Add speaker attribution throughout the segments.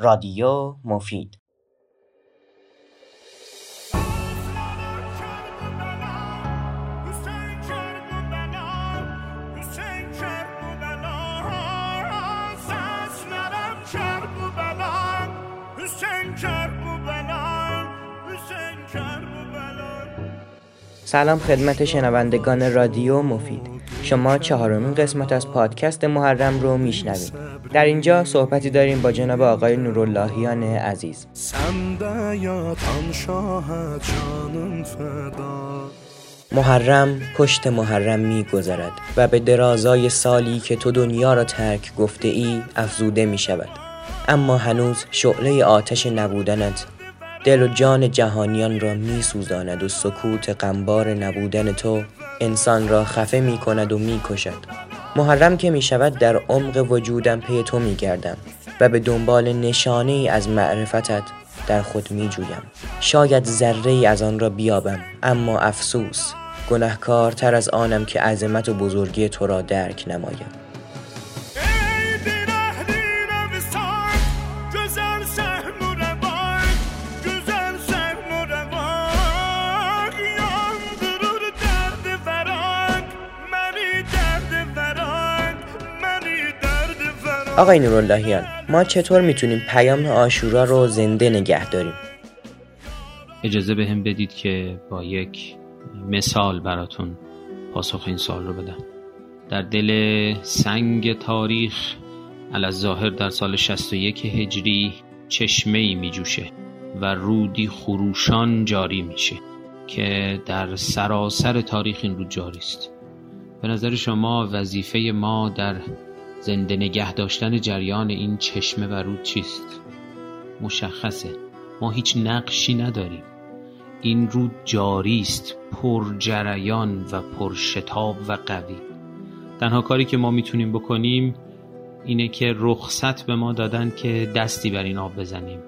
Speaker 1: رادیو مفید. سلام خدمت شنوندگان رادیو مفید. شما چهارمین قسمت از پادکست محرم رو میشنوید. در اینجا صحبتی داریم با جناب آقای نوراللهیان عزیز. محرم پشت محرم می گذرد و به درازای سالی که تو دنیا را ترک گفته ای افزوده می شود اما هنوز شعله آتش نبودنت دل و جان جهانیان را می سوزاند و سکوت غمبار نبودن تو انسان را خفه می کند و می کشد محرم که می شود در عمق وجودم پی تو می گردم و به دنبال نشانه ای از معرفتت در خود می جویم شاید ذره ای از آن را بیابم اما افسوس گنهکارتر از آنم که عظمت و بزرگی تو را درک نمایم. آقای نوراللهیان ما چطور می‌تونیم پیام آشورا رو زنده نگه داریم؟
Speaker 2: اجازه به هم بدید که با یک مثال براتون پاسخ این سال رو بدم. در دل سنگ تاریخ ظاهر در سال 61 هجری چشمه ای می جوشه و رودی خروشان جاری میشه که در سراسر تاریخ این رود جاری است به نظر شما وظیفه ما در زنده نگه داشتن جریان این چشمه و رود چیست؟ مشخصه. ما هیچ نقشی نداریم. این رود جاری است پر جریان و پر شتاب و قوی. تنها کاری که ما می‌تونیم بکنیم اینه که رخصت به ما دادن که دستی بر این آب بزنیم.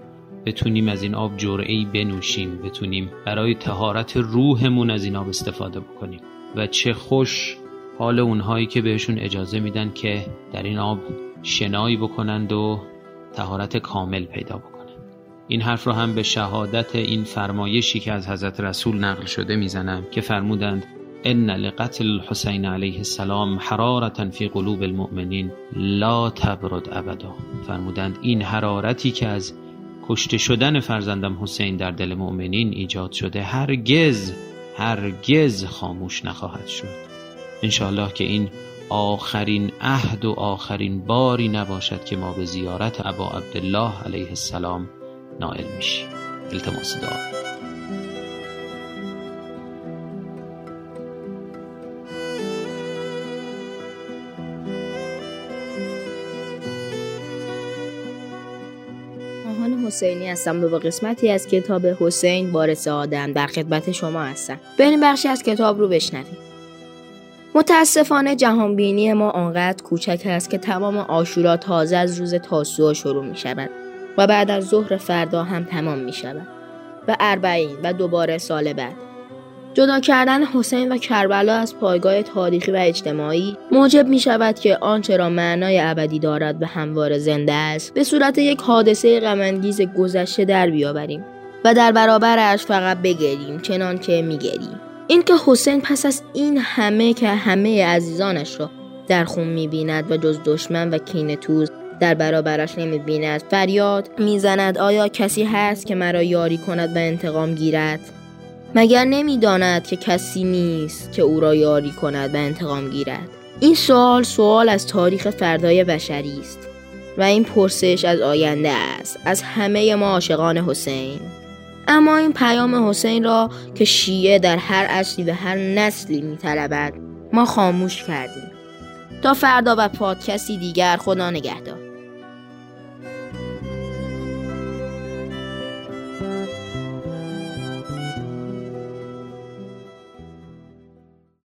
Speaker 2: بتونیم از این آب جرعی بنوشیم. بتونیم برای تهارت روحمون از این آب استفاده بکنیم. و چه خوش حال اونهایی که بهشون اجازه میدن که در این آب شنایی بکنند و تهارت کامل پیدا بکنند. این حرف رو هم به شهادت این فرمایشی که از حضرت رسول نقل شده می‌زنم که فرمودند ان لقتل الحسین علیه السلام حرارتا فی قلوب المؤمنین لا تبرد ابدا. فرمودند این حرارتی که از کشته شدن فرزندم حسین در دل مؤمنین ایجاد شده هرگز هرگز خاموش نخواهد شد. انشاءالله که این آخرین عهد و آخرین باری نباشد که ما به زیارت ابا عبدالله علیه السلام نائل میشیم. التماس دعا.
Speaker 3: حسینی هستم و با قسمتی از کتاب حسین وارث آدم در خدمت شما هستم. بریم بخشی از کتاب رو بشنویم. متاسفانه جهانبینی ما آنقدر کوچک است که تمام آشورا تازه از روز تاسوعا شروع می شود و بعد از ظهر فردا هم تمام می شود و اربعین و دوباره سال بعد. جدا کردن حسین و کربلا از پایگاه تاریخی و اجتماعی موجب می شود که آنچه را معنای ابدی دارد به هموار زنده است به صورت یک حادثه غمانگیز گذشته در بیاوریم و در برابرش فقط بگریم چنان که میگریم. اینکه حسین پس از این همه که همه عزیزانش را در خون می‌بیند و جز دشمن و کین توز در برابرش نمی‌بیند فریاد می‌زند آیا کسی هست که مرا یاری کند و انتقام گیرد؟ مگر نمی‌داند که کسی نیست که او را یاری کند و انتقام گیرد؟ این سوال سوال از تاریخ فردای بشری است و این پرسش از آینده است از همه ما عاشقان حسین. اما این پیام حسین را که شیعه در هر اصلی و هر نسلی میطلبد ما خاموش کردیم. تا فردا و پادکستی دیگر خدا نگهدار.